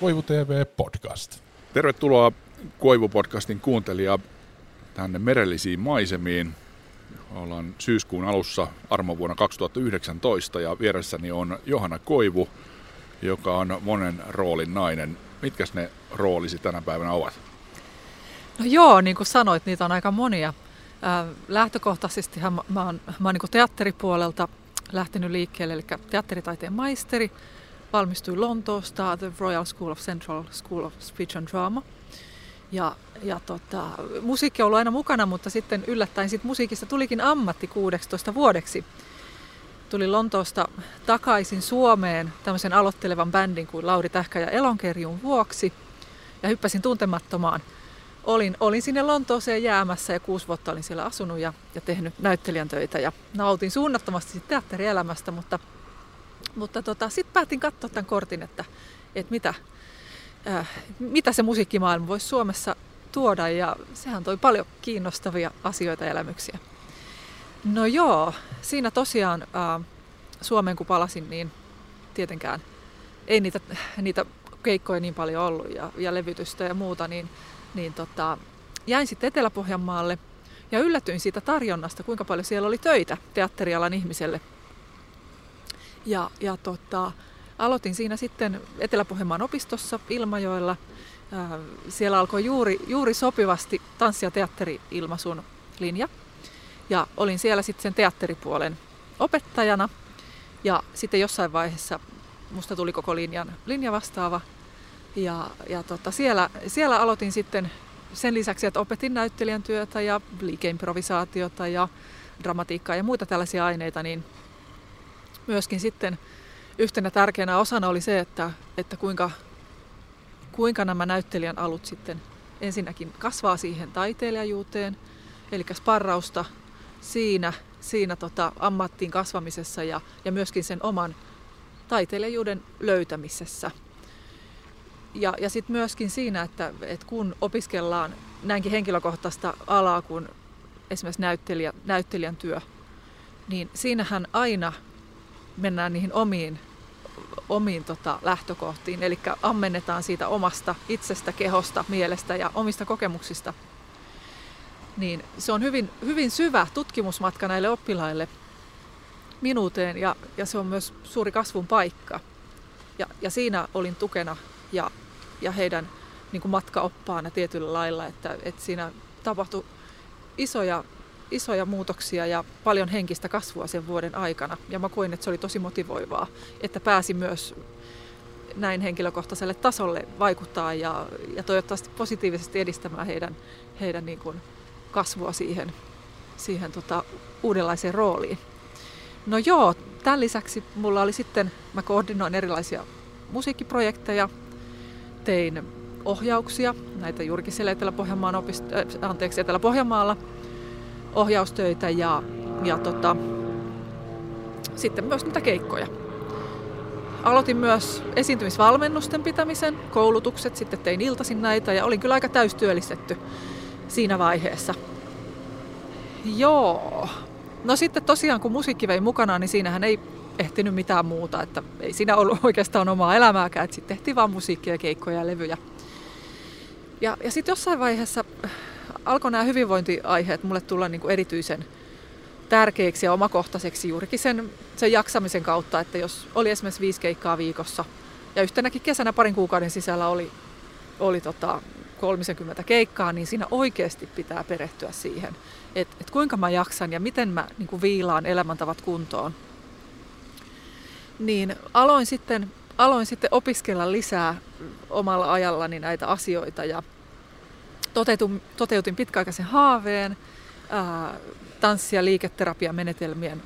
Koivu TV Podcast. Tervetuloa Koivu-podcastin kuuntelija tänne merellisiin maisemiin. Ollaan syyskuun alussa armovuonna 2019 ja vieressäni on Johanna Koivu, joka on monen roolin nainen. Mitkäs ne roolisi tänä päivänä ovat? No joo, niin kuin sanoit, niitä on aika monia. lähtökohtaisesti mä, mä oon, mä oon niin teatteripuolelta lähtenyt liikkeelle, eli teatteritaiteen maisteri, valmistuin Lontoosta, The Royal School of Central School of Speech and Drama. Ja, ja tota, musiikki on ollut aina mukana, mutta sitten yllättäen sit musiikista tulikin ammatti 16 vuodeksi. Tulin Lontoosta takaisin Suomeen tämmöisen aloittelevan bändin kuin Lauri Tähkä ja Elonkerjun vuoksi ja hyppäsin tuntemattomaan. Olin, olin sinne Lontooseen jäämässä ja kuusi vuotta olin siellä asunut ja, ja tehnyt näyttelijän töitä ja nautin suunnattomasti teatterielämästä, mutta mutta tota, sitten päätin katsoa tämän kortin, että, että mitä, äh, mitä se musiikkimaailma voisi Suomessa tuoda ja sehän toi paljon kiinnostavia asioita ja elämyksiä. No joo, siinä tosiaan äh, Suomeen kun palasin, niin tietenkään ei niitä, niitä keikkoja niin paljon ollut ja, ja levytystä ja muuta, niin, niin tota, jäin sitten Etelä-Pohjanmaalle ja yllätyin siitä tarjonnasta, kuinka paljon siellä oli töitä teatterialan ihmiselle – ja, ja tota, aloitin siinä sitten Etelä-Pohjanmaan opistossa Ilmajoella. Siellä alkoi juuri, juuri sopivasti tanssi- ja teatteri-ilmaisun linja. Ja olin siellä sitten sen teatteripuolen opettajana. Ja sitten jossain vaiheessa musta tuli koko linjan linja vastaava. Ja, ja tota, siellä, siellä aloitin sitten sen lisäksi, että opetin näyttelijän työtä ja liikeimprovisaatiota ja dramatiikkaa ja muita tällaisia aineita, niin myöskin sitten yhtenä tärkeänä osana oli se, että, että kuinka, kuinka nämä näyttelijän alut sitten ensinnäkin kasvaa siihen taiteilijajuuteen, eli sparrausta siinä, siinä tota ammattiin kasvamisessa ja, ja myöskin sen oman taiteilijajuuden löytämisessä. Ja, ja sitten myöskin siinä, että, että kun opiskellaan näinkin henkilökohtaista alaa kuin esimerkiksi näyttelijä, näyttelijän työ, niin siinähän aina mennään niihin omiin, omiin tota, lähtökohtiin, eli ammennetaan siitä omasta itsestä, kehosta, mielestä ja omista kokemuksista. Niin se on hyvin, hyvin syvä tutkimusmatka näille oppilaille minuuteen ja, ja se on myös suuri kasvun paikka. Ja, ja siinä olin tukena ja, ja heidän niin matkaoppaana tietyllä lailla, että, että siinä tapahtui isoja isoja muutoksia ja paljon henkistä kasvua sen vuoden aikana. Ja mä koin, että se oli tosi motivoivaa, että pääsi myös näin henkilökohtaiselle tasolle vaikuttaa ja, ja toivottavasti positiivisesti edistämään heidän, heidän niin kuin kasvua siihen, siihen tota uudenlaiseen rooliin. No joo, tämän lisäksi mulla oli sitten, mä koordinoin erilaisia musiikkiprojekteja, tein ohjauksia, näitä juurikin siellä Etelä-Pohjanmaan opist- äh, anteeksi, Etelä-Pohjanmaalla ohjaustöitä ja, ja tota, sitten myös niitä keikkoja. Aloitin myös esiintymisvalmennusten pitämisen, koulutukset, sitten tein iltasin näitä ja olin kyllä aika täystyöllistetty siinä vaiheessa. Joo. No sitten tosiaan kun musiikki vei mukanaan, niin siinähän ei ehtinyt mitään muuta, että ei siinä ollut oikeastaan omaa elämääkään, että sitten tehtiin vaan musiikkia, keikkoja ja levyjä. Ja, ja sitten jossain vaiheessa alkoi nämä hyvinvointiaiheet mulle tulla niin kuin erityisen tärkeiksi ja omakohtaiseksi juurikin sen, sen jaksamisen kautta, että jos oli esimerkiksi viisi keikkaa viikossa ja yhtenäkin kesänä parin kuukauden sisällä oli, oli tota 30 keikkaa, niin siinä oikeasti pitää perehtyä siihen, että et kuinka mä jaksan ja miten mä niin kuin viilaan elämäntavat kuntoon. Niin aloin sitten, aloin sitten opiskella lisää omalla ajallani näitä asioita ja toteutin, toteutin pitkäaikaisen haaveen, ää, tanssi- ja liiketerapiamenetelmien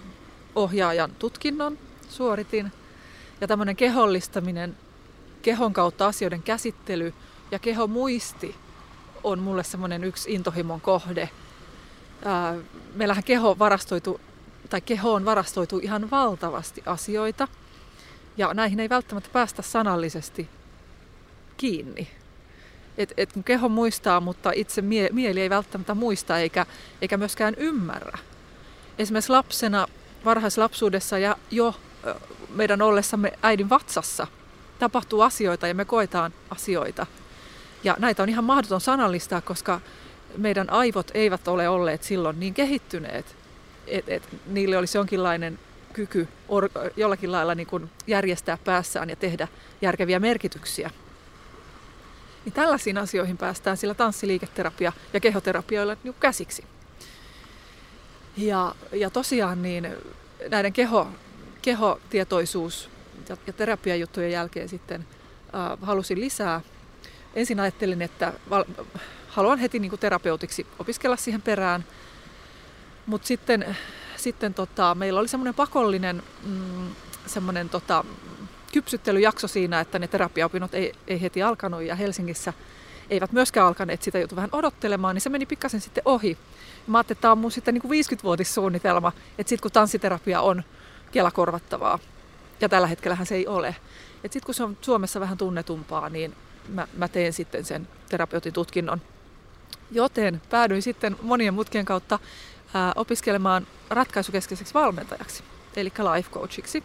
ohjaajan tutkinnon suoritin. Ja tämmöinen kehollistaminen, kehon kautta asioiden käsittely ja kehomuisti on mulle semmoinen yksi intohimon kohde. Ää, meillähän keho varastoitu, tai kehoon varastoitu ihan valtavasti asioita, ja näihin ei välttämättä päästä sanallisesti kiinni että et kun keho muistaa, mutta itse mie- mieli ei välttämättä muista eikä, eikä myöskään ymmärrä. Esimerkiksi lapsena, varhaislapsuudessa ja jo meidän ollessamme äidin vatsassa, tapahtuu asioita ja me koetaan asioita. Ja näitä on ihan mahdoton sanallistaa, koska meidän aivot eivät ole olleet silloin niin kehittyneet, että et niille olisi jonkinlainen kyky or, jollakin lailla niin kuin järjestää päässään ja tehdä järkeviä merkityksiä. Niin tällaisiin asioihin päästään sillä tanssiliiketerapia ja kehoterapiailla niin käsiksi. Ja, ja tosiaan niin näiden keho, kehotietoisuus ja, ja terapiajuttujen jälkeen sitten äh, halusin lisää. Ensin ajattelin, että val, haluan heti niin kuin terapeutiksi opiskella siihen perään, mutta sitten, sitten tota, meillä oli semmoinen pakollinen mm, semmoinen tota, kypsyttelyjakso siinä, että ne terapiaopinnot ei, ei heti alkanut ja Helsingissä eivät myöskään alkaneet sitä joutu vähän odottelemaan, niin se meni pikkasen sitten ohi. Mä ajattelin, että tämä on mun sitten niin kuin 50-vuotissuunnitelma, että sitten kun tanssiterapia on kelakorvattavaa, ja tällä hetkellähän se ei ole, että sitten kun se on Suomessa vähän tunnetumpaa, niin mä, mä teen sitten sen terapeutin tutkinnon. Joten päädyin sitten monien mutkien kautta ää, opiskelemaan ratkaisukeskeiseksi valmentajaksi, eli life coachiksi.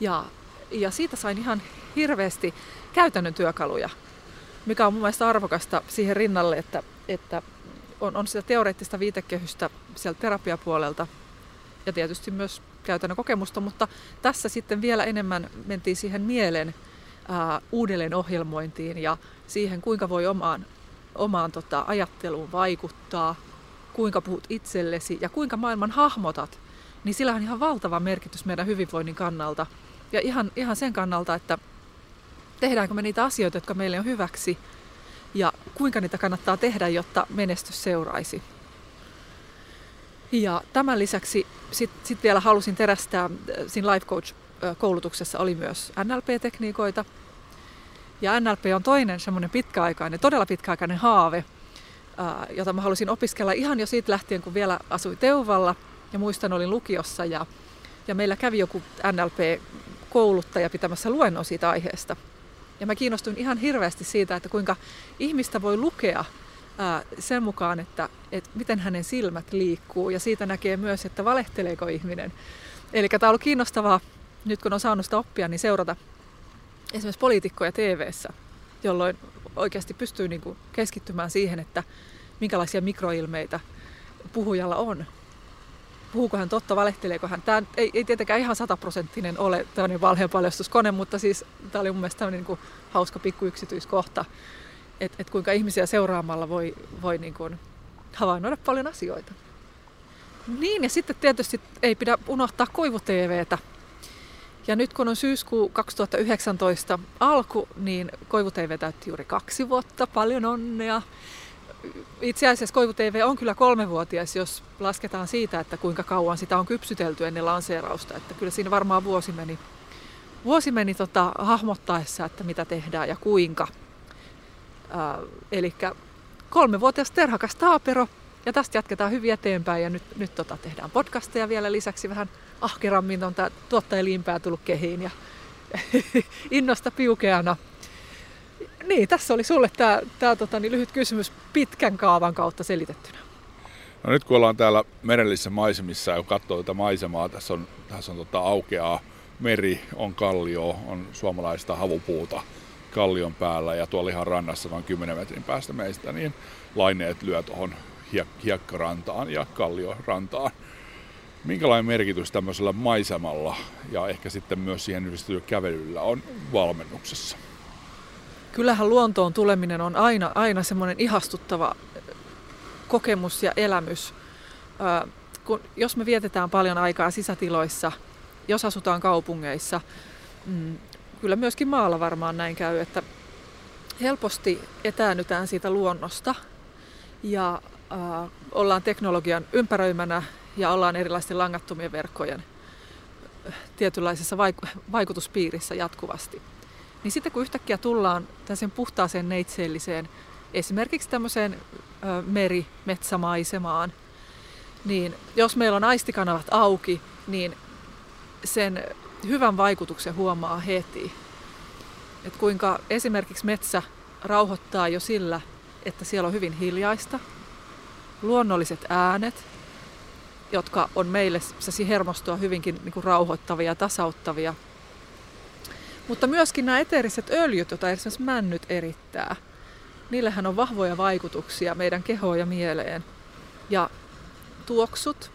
Ja, ja siitä sain ihan hirveästi käytännön työkaluja, mikä on mun mielestä arvokasta siihen rinnalle, että, että on, on sitä teoreettista viitekehystä sieltä terapiapuolelta ja tietysti myös käytännön kokemusta, mutta tässä sitten vielä enemmän mentiin siihen mielen ää, uudelleen ohjelmointiin ja siihen, kuinka voi omaan, omaan tota, ajatteluun vaikuttaa, kuinka puhut itsellesi ja kuinka maailman hahmotat, niin sillä on ihan valtava merkitys meidän hyvinvoinnin kannalta. Ja ihan, ihan sen kannalta, että tehdäänkö me niitä asioita, jotka meille on hyväksi ja kuinka niitä kannattaa tehdä, jotta menestys seuraisi. Ja tämän lisäksi sitten sit vielä halusin terästää, äh, siinä Life Coach-koulutuksessa oli myös NLP-tekniikoita. Ja NLP on toinen semmoinen pitkäaikainen, todella pitkäaikainen haave, äh, jota mä halusin opiskella ihan jo siitä lähtien, kun vielä asuin Teuvalla. Ja muistan, olin lukiossa ja, ja meillä kävi joku NLP-kouluttaja pitämässä luennon siitä aiheesta. Ja mä kiinnostuin ihan hirveästi siitä, että kuinka ihmistä voi lukea ää, sen mukaan, että, että miten hänen silmät liikkuu ja siitä näkee myös, että valehteleeko ihminen. Eli tämä on ollut kiinnostavaa, nyt kun on saanut sitä oppia, niin seurata esimerkiksi poliitikkoja tv jolloin oikeasti pystyy niin kuin keskittymään siihen, että minkälaisia mikroilmeitä puhujalla on. Puhuuko hän totta, valehteleeko hän. Tämä ei, ei tietenkään ihan sataprosenttinen ole tämmöinen valheenpaljastuskone, mutta siis tämä oli mun mielestä tämmöinen niin kuin hauska pikku yksityiskohta että et kuinka ihmisiä seuraamalla voi, voi niin kuin havainnoida paljon asioita. Niin, ja sitten tietysti ei pidä unohtaa Koivu-TVtä. Ja nyt kun on syyskuu 2019 alku, niin Koivu TV täytti juuri kaksi vuotta. Paljon onnea! Itse asiassa Koivu TV on kyllä kolmevuotias, jos lasketaan siitä, että kuinka kauan sitä on kypsytelty ennen lanseerausta. Että kyllä siinä varmaan vuosi meni, vuosi meni tota, hahmottaessa, että mitä tehdään ja kuinka. Äh, eli kolmevuotias terhakas taapero ja tästä jatketaan hyvin eteenpäin ja nyt, nyt tota, tehdään podcasteja vielä lisäksi vähän ahkerammin on tämä tuottajaliinpää tullut kehiin ja innosta piukeana. Niin, tässä oli sulle tämä, tämä tota, niin lyhyt kysymys pitkän kaavan kautta selitettynä. No nyt kun ollaan täällä merellissä maisemissa ja katsoo tätä maisemaa, tässä on, tässä on tota aukeaa meri, on kallio, on suomalaista havupuuta kallion päällä ja tuolla ihan rannassa noin 10 metrin päästä meistä, niin laineet lyö tuohon hiekkarantaan ja kalliorantaan. Minkälainen merkitys tämmöisellä maisemalla ja ehkä sitten myös siihen yhdistetyllä kävelyllä on valmennuksessa? Kyllähän luontoon tuleminen on aina, aina semmoinen ihastuttava kokemus ja elämys. kun, jos me vietetään paljon aikaa sisätiloissa, jos asutaan kaupungeissa, mm, kyllä myöskin maalla varmaan näin käy, että helposti etäännytään siitä luonnosta ja äh, ollaan teknologian ympäröimänä ja ollaan erilaisten langattomien verkkojen tietynlaisessa vaik- vaikutuspiirissä jatkuvasti. Niin sitten kun yhtäkkiä tullaan tällaisen puhtaaseen neitseelliseen, esimerkiksi tämmöiseen meri-metsämaisemaan, niin jos meillä on aistikanavat auki, niin sen hyvän vaikutuksen huomaa heti. Että kuinka esimerkiksi metsä rauhoittaa jo sillä, että siellä on hyvin hiljaista, luonnolliset äänet, jotka on meille hermostoa hyvinkin niin kuin rauhoittavia ja tasauttavia. Mutta myöskin nämä eteeriset öljyt, joita esimerkiksi männyt erittää, niillähän on vahvoja vaikutuksia meidän kehoon ja mieleen. Ja tuoksut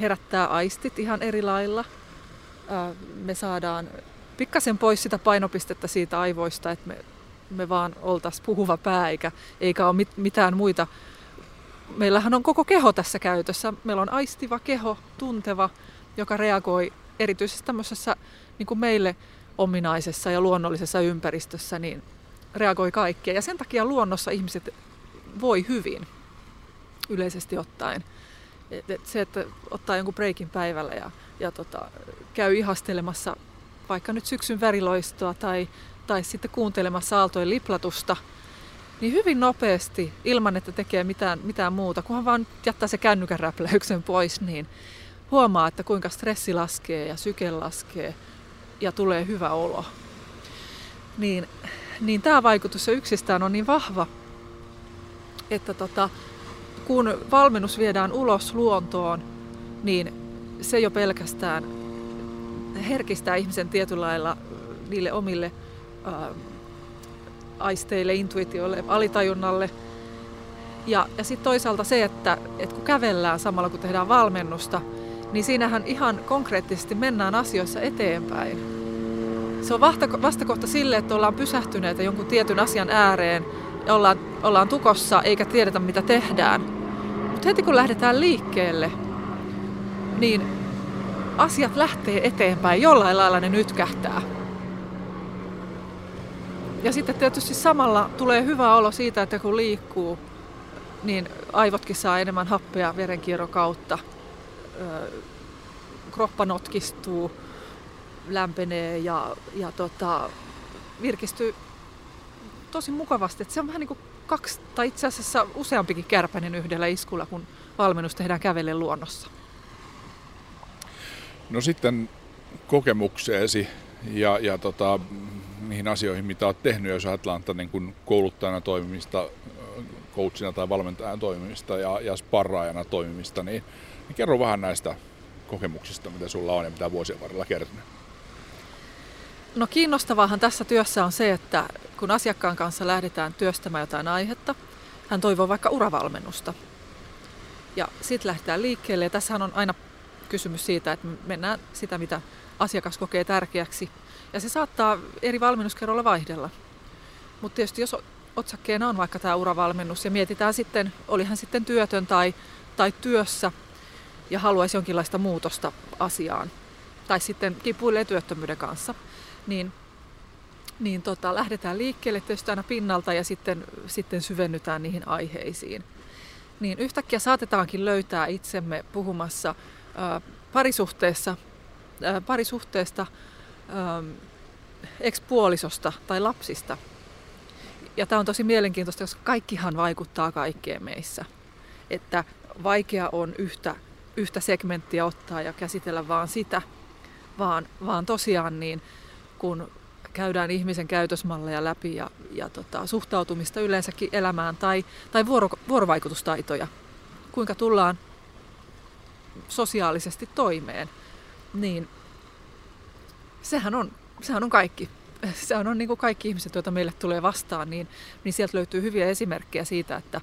herättää aistit ihan eri lailla. Me saadaan pikkasen pois sitä painopistettä siitä aivoista, että me, me vaan oltaisiin puhuva pää eikä, eikä ole mit, mitään muita. Meillähän on koko keho tässä käytössä. Meillä on aistiva keho, tunteva, joka reagoi erityisesti tämmöisessä niin kuin meille ominaisessa ja luonnollisessa ympäristössä, niin reagoi kaikkea. Ja sen takia luonnossa ihmiset voi hyvin yleisesti ottaen. Et, et se, että ottaa jonkun breikin päivällä ja, ja tota, käy ihastelemassa vaikka nyt syksyn väriloistoa tai, tai sitten kuuntelemassa aaltojen liplatusta, niin hyvin nopeasti, ilman että tekee mitään, mitään muuta, kunhan vaan jättää se kännykän räpläyksen pois, niin huomaa, että kuinka stressi laskee ja syke laskee ja tulee hyvä olo. Niin, niin tämä vaikutus jo yksistään on niin vahva, että tota, kun valmennus viedään ulos luontoon, niin se jo pelkästään herkistää ihmisen tietyllä lailla niille omille ää, aisteille, intuitioille, alitajunnalle. Ja, ja sitten toisaalta se, että, että kun kävellään samalla kun tehdään valmennusta, niin siinähän ihan konkreettisesti mennään asioissa eteenpäin. Se on vastakohta sille, että ollaan pysähtyneitä jonkun tietyn asian ääreen ja ollaan, ollaan tukossa eikä tiedetä mitä tehdään. Mutta heti kun lähdetään liikkeelle, niin asiat lähtee eteenpäin, jollain lailla ne nytkähtää. Ja sitten tietysti samalla tulee hyvä olo siitä, että kun liikkuu, niin aivotkin saa enemmän happea verenkierron kautta. Kroppa notkistuu, lämpenee ja, ja tota, virkistyy tosi mukavasti. Että se on vähän niin kuin kaksi, tai itse asiassa useampikin kärpäinen yhdellä iskulla, kun valmennus tehdään kävellen luonnossa. No sitten kokemukseesi ja, ja tota, niihin asioihin, mitä olet tehnyt, jos ajatellaan niin kuin kouluttajana toimimista, coachina tai valmentajana toimimista ja, ja sparraajana toimimista, niin, niin kerro vähän näistä kokemuksista, mitä sulla on ja mitä vuosien varrella kertynyt. No kiinnostavaahan tässä työssä on se, että kun asiakkaan kanssa lähdetään työstämään jotain aihetta, hän toivoo vaikka uravalmennusta. Ja sitten lähdetään liikkeelle ja tässähän on aina kysymys siitä, että mennään sitä, mitä asiakas kokee tärkeäksi. Ja se saattaa eri valmennuskerrolla vaihdella. Mutta tietysti jos otsakkeena on vaikka tämä uravalmennus ja mietitään sitten, oli hän sitten työtön tai, tai työssä ja haluaisi jonkinlaista muutosta asiaan, tai sitten kipuilee työttömyyden kanssa, niin, niin tota, lähdetään liikkeelle tietysti aina pinnalta ja sitten, sitten syvennytään niihin aiheisiin. Niin yhtäkkiä saatetaankin löytää itsemme puhumassa parisuhteessa, parisuhteesta, ekspuolisosta tai lapsista. Ja tämä on tosi mielenkiintoista, koska kaikkihan vaikuttaa kaikkeen meissä. Että vaikea on yhtä, yhtä segmenttiä ottaa ja käsitellä vaan sitä, vaan, vaan tosiaan niin kun käydään ihmisen käytösmalleja läpi ja, ja tota, suhtautumista yleensäkin elämään tai, tai vuoro, vuorovaikutustaitoja, kuinka tullaan sosiaalisesti toimeen, niin sehän on, sehän on kaikki. Sehän on niin kuin kaikki ihmiset, joita meille tulee vastaan, niin, niin sieltä löytyy hyviä esimerkkejä siitä, että,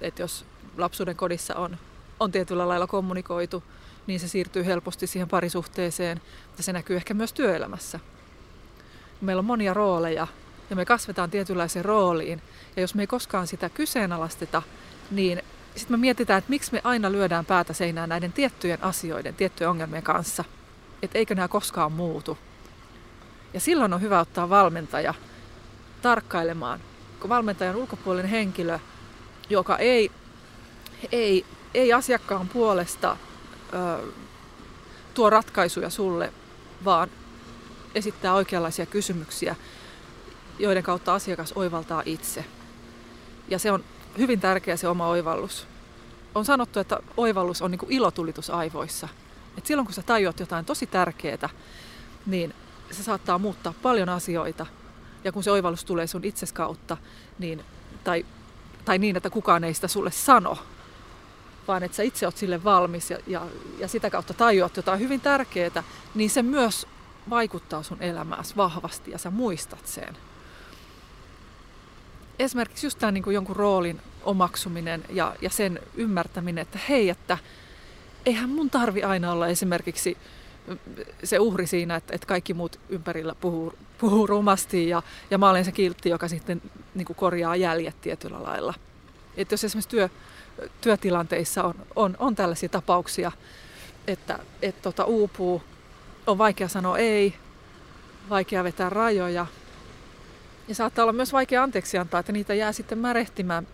että jos lapsuuden kodissa on, on tietyllä lailla kommunikoitu, niin se siirtyy helposti siihen parisuhteeseen ja se näkyy ehkä myös työelämässä. Meillä on monia rooleja ja me kasvetaan tietynlaiseen rooliin ja jos me ei koskaan sitä kyseenalaisteta, niin sitten me mietitään, että miksi me aina lyödään päätä seinään näiden tiettyjen asioiden, tiettyjen ongelmien kanssa. Että eikö nämä koskaan muutu. Ja silloin on hyvä ottaa valmentaja tarkkailemaan, kun valmentajan ulkopuolinen henkilö, joka ei, ei, ei asiakkaan puolesta ö, tuo ratkaisuja sulle, vaan esittää oikeanlaisia kysymyksiä, joiden kautta asiakas oivaltaa itse. Ja se on hyvin tärkeä se oma oivallus. On sanottu, että oivallus on niin ilotulitus aivoissa. Et silloin kun sä tajuat jotain tosi tärkeää, niin se saattaa muuttaa paljon asioita. Ja kun se oivallus tulee sun itses kautta, niin, tai, tai niin, että kukaan ei sitä sulle sano, vaan että sä itse oot sille valmis ja, ja, ja sitä kautta tajuat jotain hyvin tärkeää, niin se myös vaikuttaa sun elämääsi vahvasti ja sä muistat sen. Esimerkiksi just tämä niin kuin jonkun roolin omaksuminen ja, ja sen ymmärtäminen, että hei, että eihän mun tarvi aina olla esimerkiksi se uhri siinä, että, että kaikki muut ympärillä puhuu, puhuu rumasti ja, ja mä olen se kiltti, joka sitten niin kuin korjaa jäljet tietyllä lailla. Että jos esimerkiksi työ, työtilanteissa on, on, on tällaisia tapauksia, että et tota, uupuu, on vaikea sanoa ei, vaikea vetää rajoja. Ja saattaa olla myös vaikea anteeksi antaa, että niitä jää sitten märehtimään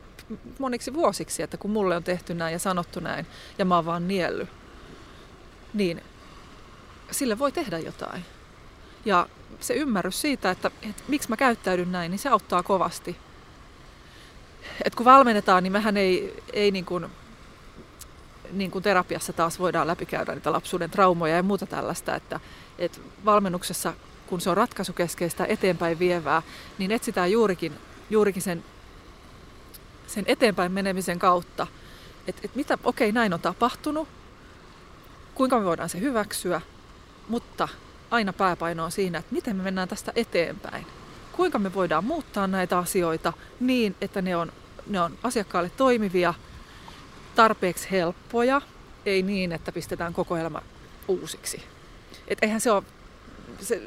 moniksi vuosiksi, että kun mulle on tehty näin ja sanottu näin ja mä oon vaan nielly, niin sille voi tehdä jotain. Ja se ymmärrys siitä, että, että miksi mä käyttäydyn näin, niin se auttaa kovasti. Et kun valmennetaan, niin mehän ei, ei niin kuin, niin kuin terapiassa taas voidaan läpikäydä niitä lapsuuden traumoja ja muuta tällaista, että, että valmennuksessa, kun se on ratkaisukeskeistä eteenpäin vievää, niin etsitään juurikin, juurikin sen, sen eteenpäin menemisen kautta, että, että mitä, okei, näin on tapahtunut, kuinka me voidaan se hyväksyä, mutta aina pääpaino on siinä, että miten me mennään tästä eteenpäin. Kuinka me voidaan muuttaa näitä asioita niin, että ne on, ne on asiakkaalle toimivia, tarpeeksi helppoja, ei niin, että pistetään koko elämä uusiksi. Et eihän se ole, se,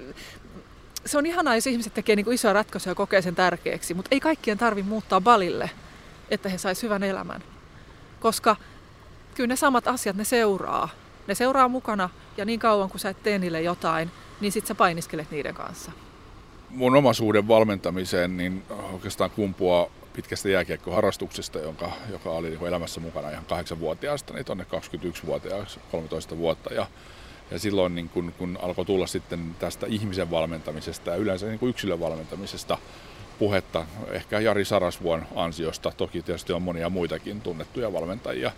se on ihanaa, jos ihmiset tekee niin kuin isoja ratkaisuja ja kokee sen tärkeäksi, mutta ei kaikkien tarvi muuttaa balille, että he saisivat hyvän elämän. Koska kyllä ne samat asiat, ne seuraa. Ne seuraa mukana ja niin kauan kun sä et tee niille jotain, niin sit sä painiskelet niiden kanssa. Mun oma suhde valmentamiseen niin oikeastaan kumpuaa pitkästä jääkiekkoharrastuksesta, jonka, joka oli niin elämässä mukana ihan kahdeksanvuotiaasta, niin tuonne 21-vuotiaaksi, 13 vuotta. Ja, ja silloin niin kun, kun alkoi tulla sitten tästä ihmisen valmentamisesta ja yleensä niin yksilön valmentamisesta puhetta, ehkä Jari Sarasvuon ansiosta, toki tietysti on monia muitakin tunnettuja valmentajia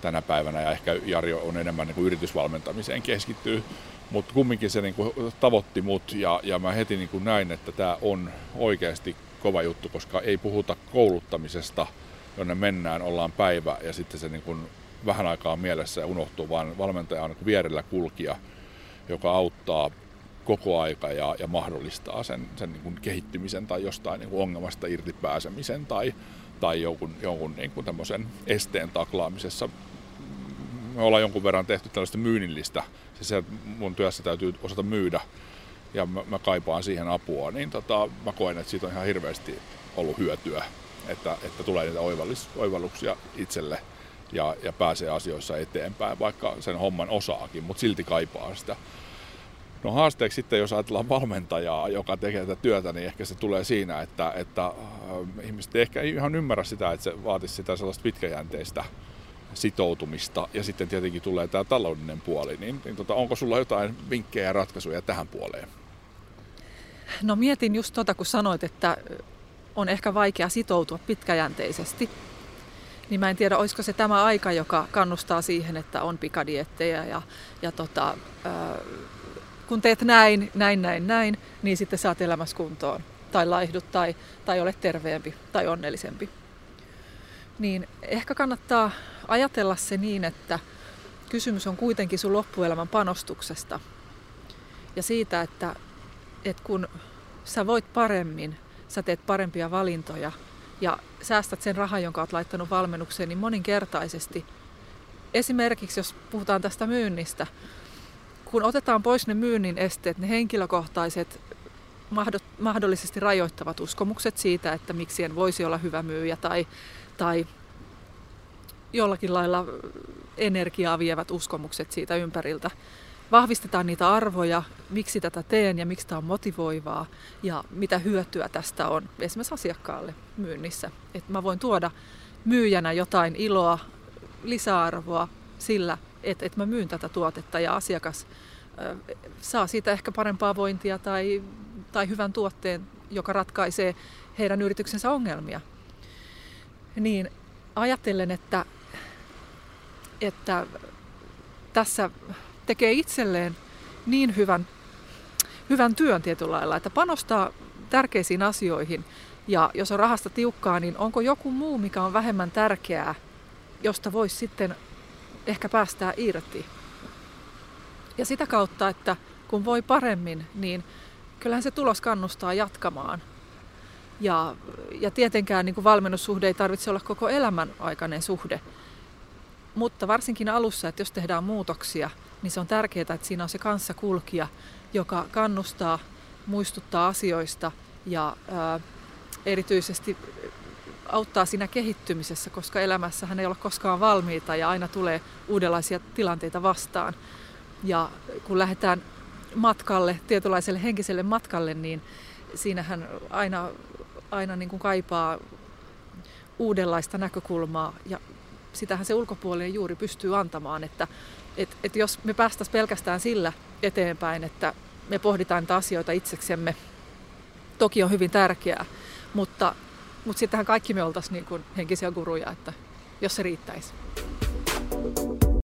tänä päivänä ja ehkä Jari on enemmän niin kuin yritysvalmentamiseen keskittyy, mutta kumminkin se niin kuin tavoitti mut ja, ja mä heti niin kuin näin, että tämä on oikeasti kova juttu, koska ei puhuta kouluttamisesta, jonne mennään, ollaan päivä ja sitten se niin kuin vähän aikaa mielessä ja unohtuu, vaan valmentaja on niin vierellä kulkija, joka auttaa koko aika ja, ja mahdollistaa sen, sen niin kuin kehittymisen tai jostain niin kuin ongelmasta irti pääsemisen tai, tai jonkun, jonkun niin kuin esteen taklaamisessa. Me ollaan jonkun verran tehty tällaista myynnillistä, siis se mun työssä täytyy osata myydä ja mä, mä kaipaan siihen apua, niin tota, mä koen, että siitä on ihan hirveästi ollut hyötyä, että, että tulee niitä oivalluksia itselle ja, ja pääsee asioissa eteenpäin, vaikka sen homman osaakin, mutta silti kaipaa sitä. No haasteeksi sitten, jos ajatellaan valmentajaa, joka tekee tätä työtä, niin ehkä se tulee siinä, että, että äh, ihmiset ei ehkä ihan ymmärrä sitä, että se vaatisi sitä sellaista pitkäjänteistä sitoutumista ja sitten tietenkin tulee tämä taloudellinen puoli, niin, niin tota, onko sulla jotain vinkkejä ja ratkaisuja tähän puoleen? No mietin just tota, kun sanoit, että on ehkä vaikea sitoutua pitkäjänteisesti. Niin mä en tiedä, olisiko se tämä aika, joka kannustaa siihen, että on pikadiettejä ja, ja tota, kun teet näin, näin, näin, näin, niin sitten saat elämässä kuntoon. Tai laihdut tai, tai olet terveempi tai onnellisempi. Niin ehkä kannattaa ajatella se niin, että kysymys on kuitenkin sun loppuelämän panostuksesta. Ja siitä, että että kun sä voit paremmin, sä teet parempia valintoja ja säästät sen rahan, jonka olet laittanut valmennukseen, niin moninkertaisesti. Esimerkiksi jos puhutaan tästä myynnistä, kun otetaan pois ne myynnin esteet, ne henkilökohtaiset mahdollisesti rajoittavat uskomukset siitä, että miksi en voisi olla hyvä myyjä tai, tai jollakin lailla energiaa vievät uskomukset siitä ympäriltä, vahvistetaan niitä arvoja, miksi tätä teen ja miksi tämä on motivoivaa ja mitä hyötyä tästä on esimerkiksi asiakkaalle myynnissä. Että mä voin tuoda myyjänä jotain iloa, lisäarvoa sillä, että, että mä myyn tätä tuotetta ja asiakas saa siitä ehkä parempaa vointia tai, tai hyvän tuotteen, joka ratkaisee heidän yrityksensä ongelmia. Niin ajattelen, että, että tässä tekee itselleen niin hyvän, hyvän työn tietyllä lailla, että panostaa tärkeisiin asioihin. Ja jos on rahasta tiukkaa, niin onko joku muu, mikä on vähemmän tärkeää, josta voisi sitten ehkä päästää irti. Ja sitä kautta, että kun voi paremmin, niin kyllähän se tulos kannustaa jatkamaan. Ja, ja tietenkään niin kuin valmennussuhde ei tarvitse olla koko elämän aikainen suhde. Mutta varsinkin alussa, että jos tehdään muutoksia, niin se on tärkeää, että siinä on se kanssakulkija, joka kannustaa, muistuttaa asioista ja ää, erityisesti auttaa siinä kehittymisessä, koska elämässähän ei ole koskaan valmiita ja aina tulee uudenlaisia tilanteita vastaan. Ja kun lähdetään matkalle, tietynlaiselle henkiselle matkalle, niin siinähän aina, aina niin kuin kaipaa uudenlaista näkökulmaa ja sitähän se ulkopuolinen juuri pystyy antamaan, että et, et jos me päästäisiin pelkästään sillä eteenpäin, että me pohditaan niitä asioita itseksemme, toki on hyvin tärkeää, mutta, mutta sittenhän kaikki me oltaisiin niin henkisiä guruja, että jos se riittäisi.